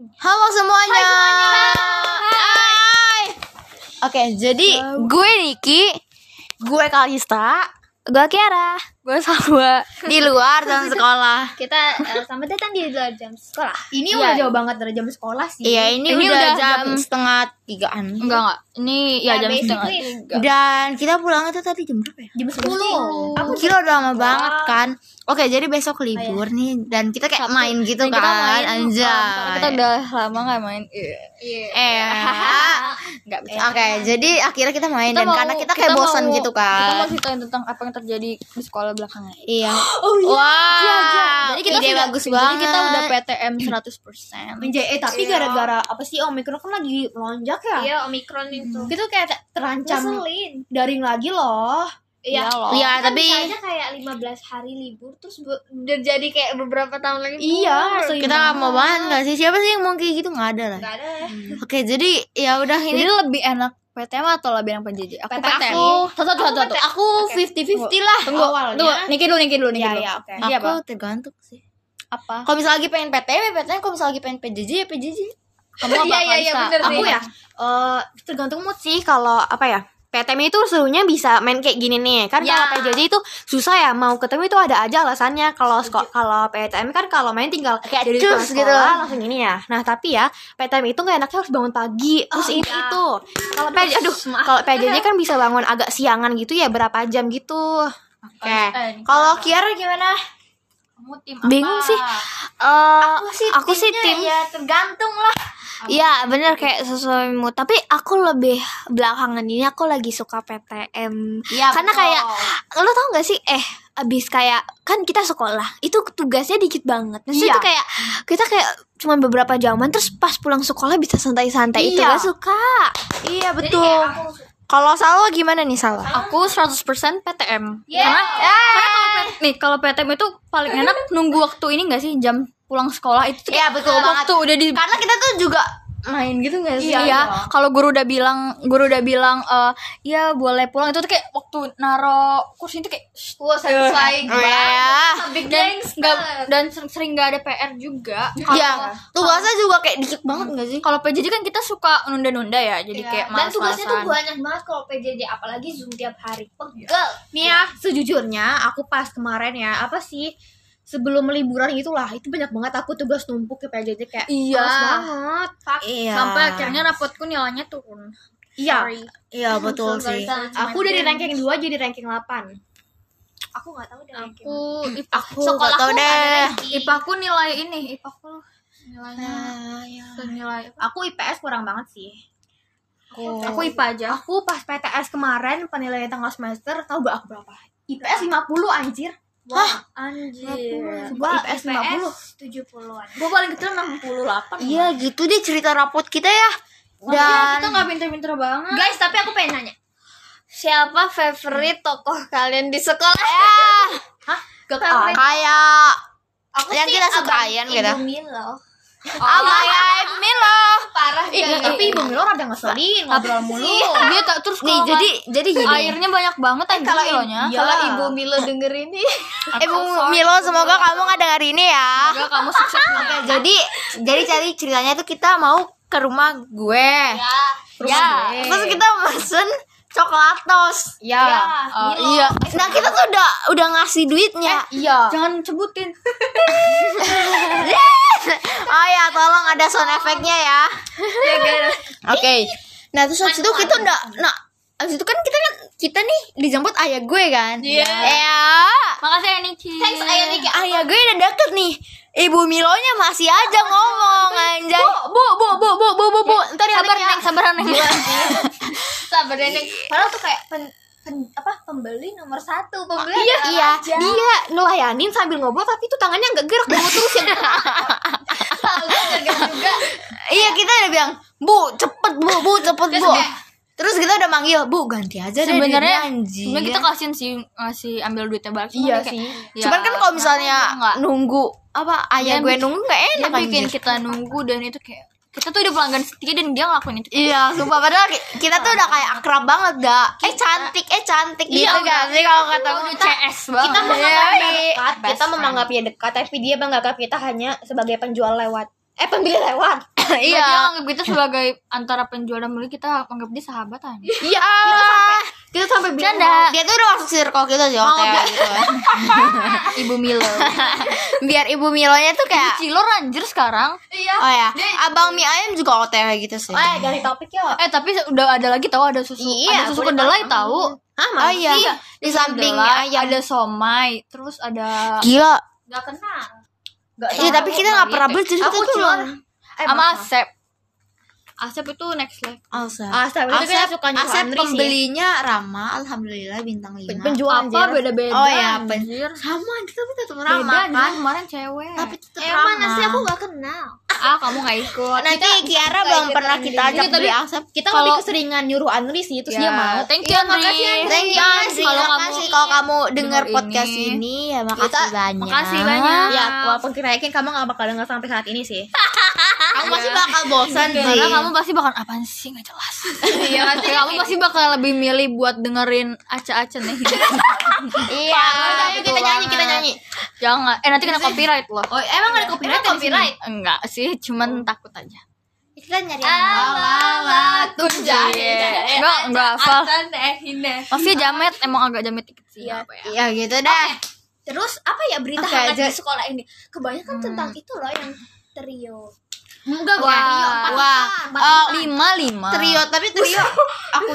Halo semuanya. Hai. Oke, jadi gue Niki, gue Kalista Gue Kiara. Gue Salwa. di luar jam sekolah. Kita eh, selamat datang di luar jam sekolah. Ini Iya. udah jauh banget dari jam sekolah sih. Iya, ini, Ini udah, udah jam, jam- setengah tigaan. Enggak enggak. Ini ya, jam setengah tiga. Dan kita pulang itu tadi jam berapa ya? Jam 10. Aku kira udah lama banget kan. Oke, jadi besok libur nih dan kita kayak main gitu Dan kan, main, anjay. Kita udah lama nggak main. Iya. Eh. Enggak bisa. Oke, jadi akhirnya kita main Kita dan mau- karena kita kayak kita bosan mau- gitu Kita mau kan. ceritain tentang apa yang terjadi di sekolah belakangan. Iya. Oh iya. Wah. Jadi kita ide sudah, bagus jadi banget. kita udah PTM 100%. Menja- eh tapi Iya. gara-gara apa sih Omikron kan lagi melonjak ya? Iya, Omikron itu. Kita kayak terancam Ngeselin. daring lagi loh. Iya loh. Iya, Kan tapi bisa aja kayak 15 hari libur terus be- udah jadi kayak beberapa tahun lagi. Iya, kita nggak mau banget nggak sih? Siapa sih yang mau kayak gitu nggak ada lah. Enggak ada ya. Oke, jadi ya udah Jadi ini lebih enak PTM atau lebih enak PJJ? Aku PTM. PTM. aku Satu satu satu. satu. aku fifty fifty lah. Tunggu, Awalnya. tunggu. Niki dulu, Niki dulu, Niki Iya, dulu. iya, oke. Iya, Aku apa? tergantung sih. Apa? Kalau misalnya lagi pengen PTM ya PTM, kalau misalnya lagi pengen PJJ ya PJJ. Kamu apa? Iya, iya, iya, bener Aku sih. ya eh tergantung mood sih kalau apa ya? PTM itu serunya bisa main kayak gini nih. Kan Ya. kalau PJJ itu susah ya mau ketemu itu ada aja alasannya. Kalau kalau PTM kan kalau main tinggal Kayak dari cus pulang gitu. sekolah, langsung ini ya. Nah tapi ya PTM itu nggak enaknya harus bangun pagi. Terus ini itu kalau PJ aduh kalau PJJ kan bisa bangun agak siangan gitu ya berapa jam gitu. Oke. Niki. kalau Kiara gimana Kamu tim bingung apa? sih Eh, Aku sih aku sih tim ya tergantung lah. Iya bener kayak sesuai mood Tapi aku lebih belakangan ini aku lagi suka PTM Iya, Karena betul. kayak Lo tau gak sih Eh abis kayak Kan kita sekolah Itu tugasnya dikit banget Maksudnya Iya. itu kayak Kita kayak Cuma beberapa jaman Terus pas pulang sekolah bisa santai-santai Itu Iya. gak suka Iya betul kayak aku- Kalau Salwa gimana nih Salwa? Aku 100% PTM. Yeah. Karena, karena kalau nih kalau PTM itu paling enak nunggu waktu ini gak sih jam pulang sekolah itu tuh Iya, kayak betul banget. waktu udah di Karena kita tuh juga main gitu gak sih? Iya, kalau guru udah bilang, guru udah bilang, eh, ya boleh pulang itu tuh kayak waktu naro kursi itu kayak Wah, satisfying iya. banget. Big dan nggak dan sering, sering nggak ada PR juga. Iya, tugasnya juga kayak dikit banget gak sih? Kalau PJJ kan kita suka nunda-nunda ya, jadi Iya. kayak Dan tugasnya tuh banyak banget kalau PJJ apalagi Zoom tiap hari. Pegel. Nih ya sejujurnya Aku pas kemarin ya Apa sih Sebelum liburan itulah Itu banyak banget aku tugas numpuk ke PJJ kayak Iya. banget Iya. Sampai akhirnya rapotku nilainya turun. Iya Sorry. Iya, betul sih. Aku dari ranking 2 jadi ranking 8 Aku nggak tahu deh. Aku IPA Aku gak tau deh. IPA aku nilai ini, IPA aku nilainya Ah, iya. nilai Aku IPS kurang banget sih Aku, aku IPA aja. Aku pas PTS kemarin penilaian tengah semester Tahu gak aku berapa? IPS 50 anjir Wah, anjir. Sumpah IPS 50 70-an. Gue paling kecil 68. Iya, gitu deh cerita rapot kita ya. Dan kita Dan nggak pinter-pinter banget. Guys, tapi aku pengen nanya. Siapa favorite tokoh kalian di sekolah? ya, Gak favorite. kayak Aku yang sih kita sukain gitu. Ibu Milo. apa ya Milo. Banget. tapi Ibu Milo rada ngeselin ngobrol mulu Dia tak terus Nih, jadi jadi gini. airnya banyak banget anjing kalau. Iya. kalau Ibu Milo denger ini, Ibu Milo semoga kamu nggak dengar ini ya. Semoga kamu sukses. Oke, jadi jadi cari ceritanya tuh kita mau ke rumah gue. Ya. Terus kita pesen coklatos. Ya, Oh, iya. Nah, kita tuh udah udah ngasih duitnya. Iya Jangan sebutin. Oh ya, ada sound efeknya ya. Oke. Nah, terus habis itu kita udah nah Habis itu kan kita kan kita nih dijemput ayah gue kan. Iya. Ya. Makasih ya Niki. thanks Ayah Niki. Ayah gue udah deket nih. Ibu Milonya masih aja ngomong anjay. Bu, bu, bu, bu, bu, bu, bu Ntar ya Sabar Neng, ya. neng, sabar neng. Sabar Nenek. Padahal tuh kayak pen, pen- apa pembeli nomor satu pembeli Iya, adalah iya, raja. dia ngelayanin sambil ngobrol tapi tuh tangannya nggak gerak bawa terus ya. Juga. Iya, kita udah bilang, "Bu, cepet, Bu, Bu, cepet, Bu." Terus kita udah manggil, "Bu, ganti aja deh Sebenarnya duitnya, anjing." sebenarnya kita kasihin sih ngasih ambil duitnya balik. Iya dia kayak, sih. ya, Cuman kan kalau misalnya enggak. nunggu apa ayah Dia gue bikin- nunggu nggak dia enak bikin anjir. kita nunggu dan itu kayak kita tuh udah pelanggan setia dan dia ngelakuin itu. Iya, sumpah padahal ki- kita tuh udah kayak akrab banget dah. Eh cantik, eh cantik gitu gak sih kalau kata Kita udah CS banget. Kita Iya, menganggapnya iya. dekat, kita menganggapnya dekat, tapi dia menganggap kita hanya sebagai penjual lewat. Eh, pembeli lewat. Iya. iya Dia anggap kita sebagai antara penjual dan pembeli kita anggap dia sahabatan. Iya, kita sampai kita sampai bilang Canda. dia tuh udah masuk circle kita sih oke gitu Ibu Milo. biar ibu Milonya tuh kayak Cilor anjir sekarang. oh ya abang mie ayam juga otw gitu sih Eh, dari topik yuk. Eh tapi udah ada lagi tahu ada susu Iya, ada susu kedelai tahu. ah oh iya, Iya, di samping ayam ada somai, terus ada gila Gak kenal. iya tapi kita nggak pernah beli jadi Aku kita tuh cuma Eh, sama Asep. Asep itu next level. Alsa Asep itu kita suka Asep Andri sih. pembelinya ramah alhamdulillah bintang lima penjual Apa beda-beda? Oh, iya, pen- anjir. sama Andri tapi tetap Beda ramah anjir, kan kemarin cewek. tapi tetap Eh, ramah mana sih aku gak kenal. ah, kamu gak ikut. nanti Kiara belum pernah kita ajak tapi beli Asep Kita Kalau- lebih keseringan nyuruh Andri sih terus Ya. dia mau. Thank you, Andri. makasih Andri. Thank you Andri. Kalau kamu makasih kalau kamu dengar podcast ini. ini, ya makasih banyak. makasih banyak. Ya, walaupun kita yakin kamu gak bakal denger sampai saat ini sih. Kamu masih bakal bosan sih. Karena kamu pasti bakal apaan sih nggak jelas. Iya, nanti kamu pasti bakal lebih milih buat dengerin aca-aca nih. Iya. Kita nyanyi, kita nyanyi. Jangan. Eh nanti kena copyright loh. Oh, emang ada copyright sini? Enggak sih, cuman takut aja. Kita nyari Ala Enggak, enggak hafal. Maksudnya jamet emang agak jamet dikit sih. Iya. apa ya? Ya gitu dah. Terus apa ya berita Oke, hangat di sekolah ini? Kebanyakan tentang itu loh yang trio. Enggak, Wah. Trio. Wah. empat Oh, Lima lima. trio tapi trio aku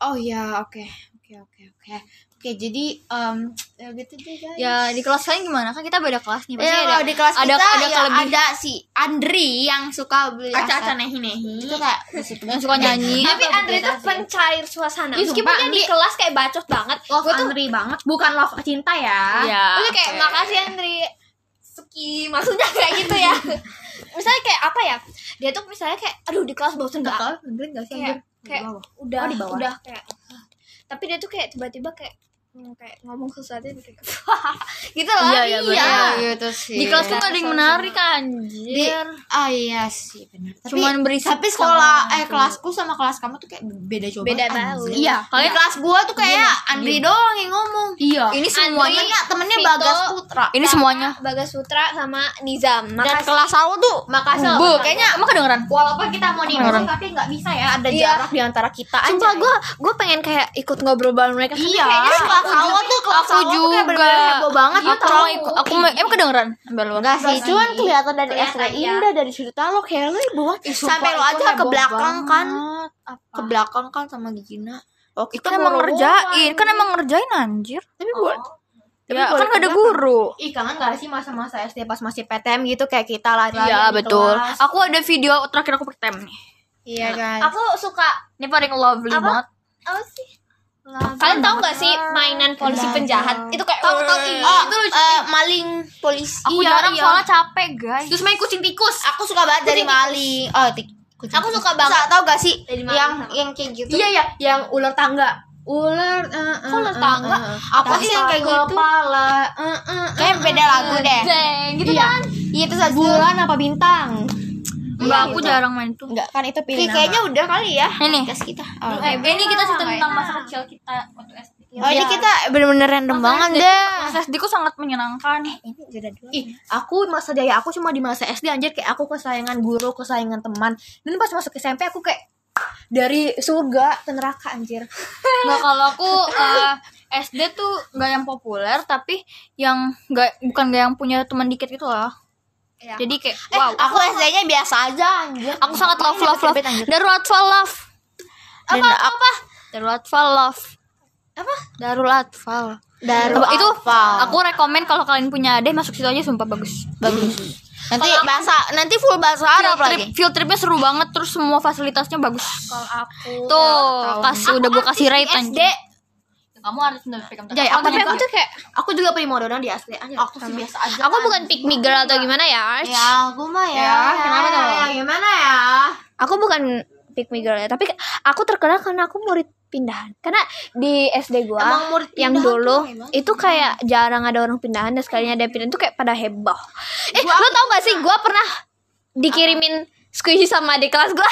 Oh ya, oke. Oke, oke, oke. Oke, jadi em ya gitu deh guys. Ya di kelas kalian gimana? Kan kita beda kelas nih. Pasti Ya, ada di kelas ada kita ada ya kelebih- ada si Andri yang suka beli Aca-aca nehi-nehi. Itu kayak yang suka nyanyi. Tapi Andre tuh pencair suasana. Ih, Meskipun dia di Andri- kelas kayak bacot banget. Love tuh Andri banget, bukan love cinta ya. Iya. Terus kayak makasih Andri Suki. Maksudnya kayak gitu ya. Misalnya kayak apa ya? Dia tuh misalnya kayak aduh di kelas bosen gak Andri enggak sih kayak kayak udah Oh, di bawah. udah kayak tapi dia tuh kayak tiba-tiba kayak kayak ngomong sesuatu yang kayak gitu loh Iya, iya, benar. gitu sih. Di kelas kan ada yang menarik di anjir. ah iya sih benar tapi Cuman berisik tapi sekolah sama eh kelasku sama kelas kamu tuh kayak beda jauh Beda banget, tahu. Iya. kalian kelas gua tuh kayak Andri doang yang ngomong Iya. Ini semuanya temennya temennya Vito, Bagas Putra ini semuanya. Bagas Sutra sama Nizam dan makasih kelas aku tuh Makasih Bu, kayaknya emang kedengeran. walaupun kita mau digosip tapi nggak bisa ya ada Iya. jarak di antara kita aja. Gue gue pengen kayak ikut ngobrol bareng mereka Iya. kayaknya Awal tuh kelas Aku juga. heboh banget Aku gitu mau ikut. Aku emang kedengeran. Ambil lu. Enggak sih, cuman kelihatan dari iya. indah dari sudut lo kayak lu ibu. Sampai lo aja ke belakang kan. Ke belakang kan sama Gina. Oh, Kan emang ngerjain, kan emang ngerjain anjir. Tapi buat Ya, kan gak ada guru. Ih, kangen gak sih masa-masa SD pas masih PTM gitu kayak kita lari-lari Iya, betul. kelas. Aku ada video terakhir aku pertem nih. Iya guys. aku suka Ini paling lovely Apa? banget. apa sih kalian tahu nggak sih mainan polisi penjahat itu kayak tahu tahu Oh, eh, maling polisi. Aku Iya, jarang iya. soalnya capek, guys. Terus main kucing tikus. Aku suka banget dari maling. Oh, tik. kucing Aku tikus. suka banget. Sa- Tahu gak sih yang sama. yang kayak gitu? Iya iya, yang ular tangga. Ular, uh, uh, Kok ular tangga? Apa sih yang kayak gitu? Kepala, uh, uh, Kayak beda lagu deh. Jeng, gitu Iya. kan Iya itu satu. Bulan apa bintang? Enggak, aku jarang main tuh. Enggak, kan itu pilih Kayak- Kayaknya udah kali ya. Ini. Podcast kita. Oh, Eh, ini kita cerita tentang masa kecil kita waktu SD. Oh, ini kita bener-bener random banget deh. Masa SD ku sangat menyenangkan. Ini jeda dulu. Ih, aku masa jaya aku cuma di masa SD anjir kayak aku kesayangan guru, kesayangan teman. Dan pas masuk SMP aku kayak dari surga ke neraka anjir. Nggak kalau aku eh, SD tuh nggak yang populer tapi yang nggak bukan nggak yang punya teman dikit gitu loh. Iya. Jadi kayak wow, Aku SD-nya biasa aja anjir. aku sangat love love love. Darul Atfal love. Dan Apa aku- apa? Darul Atfal love. Apa? Darul Atfal. Darul itu Atfal. aku rekomen kalau kalian punya adik masuk situ aja sumpah bagus. bagus. Nanti bahasa nanti full bahasa Arab trip, lagi. field tripnya seru banget terus semua fasilitasnya bagus. kalau aku Tuh, kasih udah gua kasih rate SD anjir. Kamu harus pegang Jaya, aku tapi aku tuh kayak Aku juga prima donna di asli anjir. Aku sih biasa aja. aku bukan pick me girl atau gimana ya Arch? Ya, aku mah ya. Ya, kenapa tuh? Ya, gimana ya? aku bukan pick me girl ya tapi aku terkenal karena aku murid pindahan karena di SD gua Emang murid yang dulu tuh itu kayak jarang ada orang pindahan dan sekalinya ada pindahan tuh kayak pada heboh eh lo tau gak sih gua pernah dikirimin squishy sama adik kelas gua.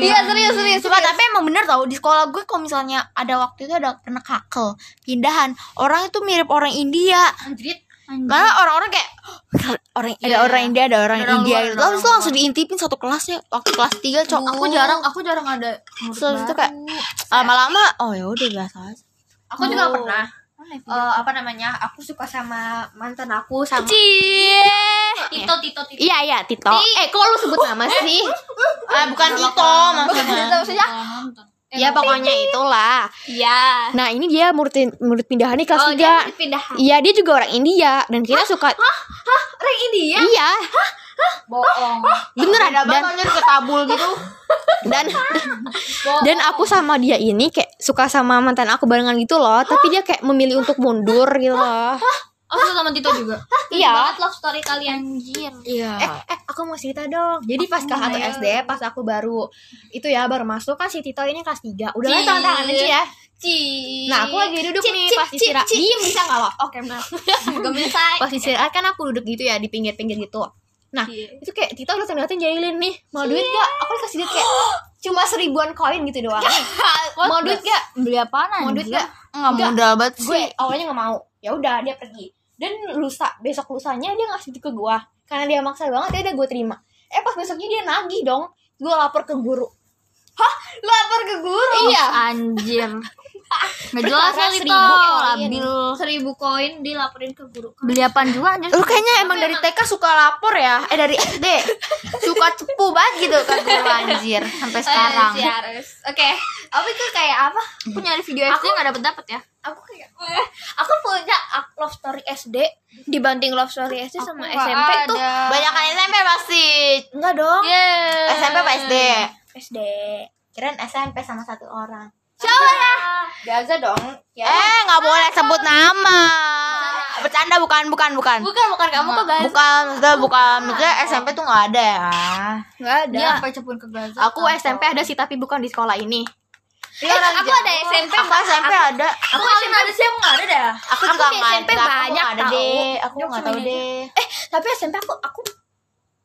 Iya serius serius. Sumpah, tapi emang bener tau di sekolah gue kalau misalnya ada waktu itu ada pernah kakel pindahan. Orang itu mirip orang India. Anjrit. Malah orang-orang kayak orang ada orang India ada orang orang India. gitu. Terus langsung diintipin satu kelasnya waktu kelas 3 cok. aku jarang aku jarang ada murid Terus itu kayak lama-lama oh ya udah biasa aja. Aku juga pernah. Eh, apa namanya? Aku suka sama mantan aku sama Cie. Tito Tito Tito Iya iya Tito. Eh kok lu sebut nama sih? Ah bukan Tito maksudnya. Ya pokoknya itulah. Iya. Nah ini dia murid murid pindahan nih kelas Oh, dia 3 pindahan. Iya dia juga orang India dan kita suka Orang India. Iya bohong. Beneran Ada dan banget ketabul gitu. dan dan aku sama dia ini kayak suka sama mantan aku barengan gitu loh. Tapi dia kayak memilih untuk mundur gitu loh. Aku suka sama Tito juga. Iya. Banget love story kalian anjir. Iya. eh aku mau cerita dong. Jadi pas kelas satu SD pas aku baru itu ya baru masuk kan si Tito ini kelas 3 udah lah Cih. tangan aja ya. Ci. nah aku lagi duduk nih pas istirahat diem bisa nggak lo? Oke, maaf. Gak bisa. pas istirahat kan aku duduk gitu ya di pinggir-pinggir gitu nah itu kayak Tito udah ngeliatin Jailin nih mau duit gak aku kasih duit kayak cuma seribuan koin gitu doang. Mau duit gak beli apaan mau duit gak Enggak modal banget gue sih. awalnya nggak mau. Ya udah dia pergi. Dan lusa besok lusanya dia ngasih ke gue karena dia maksa banget ya udah gue terima. Eh pas besoknya dia nagih dong. Gue lapor ke guru. Lapor ke guru. iya. Anjir nggak jelas kali Tito koin. labil Seribu koin dilaporin ke guru. beli apaan juga anjir Lu kayaknya emang dari TK suka lapor ya? Eh dari SD suka cepu banget gitu kan gue anjir sampai sekarang. Oke. Apa itu kayak apa? aku nyari video SD nggak dapet dapet ya Aku kayak aku punya love story SD dibanding love story SD sama SMP tuh ada. Banyak kan SMP pasti. enggak dong Yeay. SMP apa SD? SD. Kirain SMP sama satu orang. Siapa ya? Gaza dong ya Eh nggak boleh sebut nama. Bercanda bukan bukan bukan. Bukan, bukan kamu kok guys. Bukan maksudnya bukan maksudnya SMP tuh nggak ada ya. Enggak ada. dia sampai cepuin ke Gaza aku SMP ada sih tapi bukan di sekolah ini Eh, aku ada SMP. Aku SMP ada. Aku SMP ada sih, aku nggak ada dah. Aku juga di nggak SMP banyak nggak ada deh. Aku nggak tahu deh. Eh, tapi SMP aku aku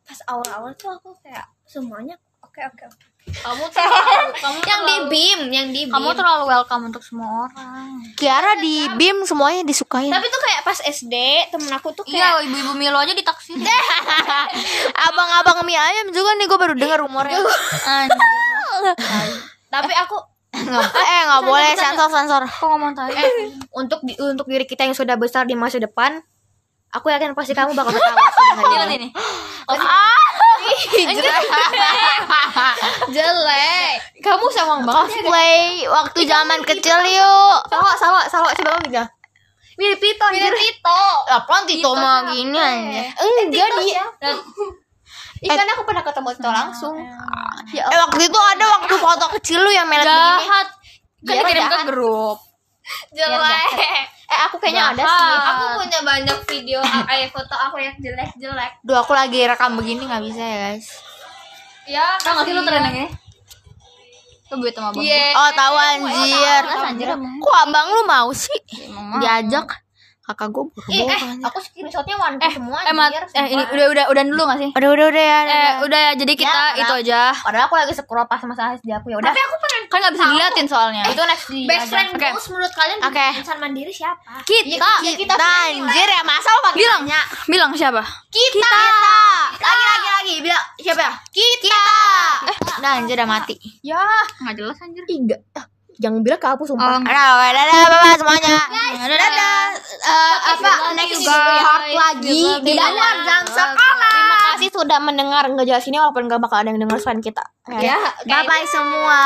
pas awal-awal tuh aku kayak semuanya oke oke oke. Kamu terlalu kamu Yang di terlalu- BIM, yang di BIM. kamu terlalu welcome untuk semua orang Kiara di BIM semuanya disukain. Tapi tuh kayak pas SD temen aku tuh iya kayak ibu-ibu Milo aja ditaksir Abang-abang mie ayam juga nih gue baru dengar rumornya. anjir tapi aku Nggak- eh nggak boleh sensor sensor. kok ngomong tadi untuk di- untuk diri kita yang sudah besar di masa depan aku yakin pasti kamu bakal ketawa sih dengan Gimana ini. Ini jelek. kamu sama banget Cosplay waktu zaman kecil yuk. sawa sawa sawa coba kamu gitu mirip Tito anjir Tito. Apaan Tito mah gini aja. enggak dia ikan aku pernah ketemu Tito langsung. Ya Eh waktu itu ada waktu foto kecil lu yang melet begini. jahat kan dikirim ke grup Jelek. eh aku kayaknya ada Jahat. sih Aku punya banyak video ayah foto aku yang jelek-jelek. Duh aku lagi rekam begini nggak bisa ya guys. Ya, tau gak sih lu ini Coba buat sama abang Iya. Oh tahu anjir. Jelas anjir emang Kok abang lu mau sih Emang mau. diajak? Kakak gue Ih, buru eh, aku screenshotnya one Eh, semua eh, mat, anjir, eh ini udah udah udah dulu gak sih? Udah udah udah ya. Eh, udah ya. Jadi kita Ya, itu udah. aja. Padahal aku lagi scroll pas masa SD aku ya udah. Tapi aku pernah Kan nggak bisa diliatin soalnya. itu next di best friend Oke. goals menurut kalian di insan mandiri siapa? Kita. Kita anjir ya masa lu pakai Bilang, bilang siapa? kita. Lagi lagi lagi bilang siapa ya? Kita. Eh, Nah anjir udah mati. Ya, Nggak jelas anjir. tiga. Jangan bilang ke aku sumpah. Oh, Dadah, dadah, dadah semuanya. Dadah. Dadah. Eh, apa next part lagi di luar jam sekolah. Terima kasih sudah mendengar nggak jelas ini walaupun nggak bakal ada yang dengar selain kita. Ya, bye bye semua.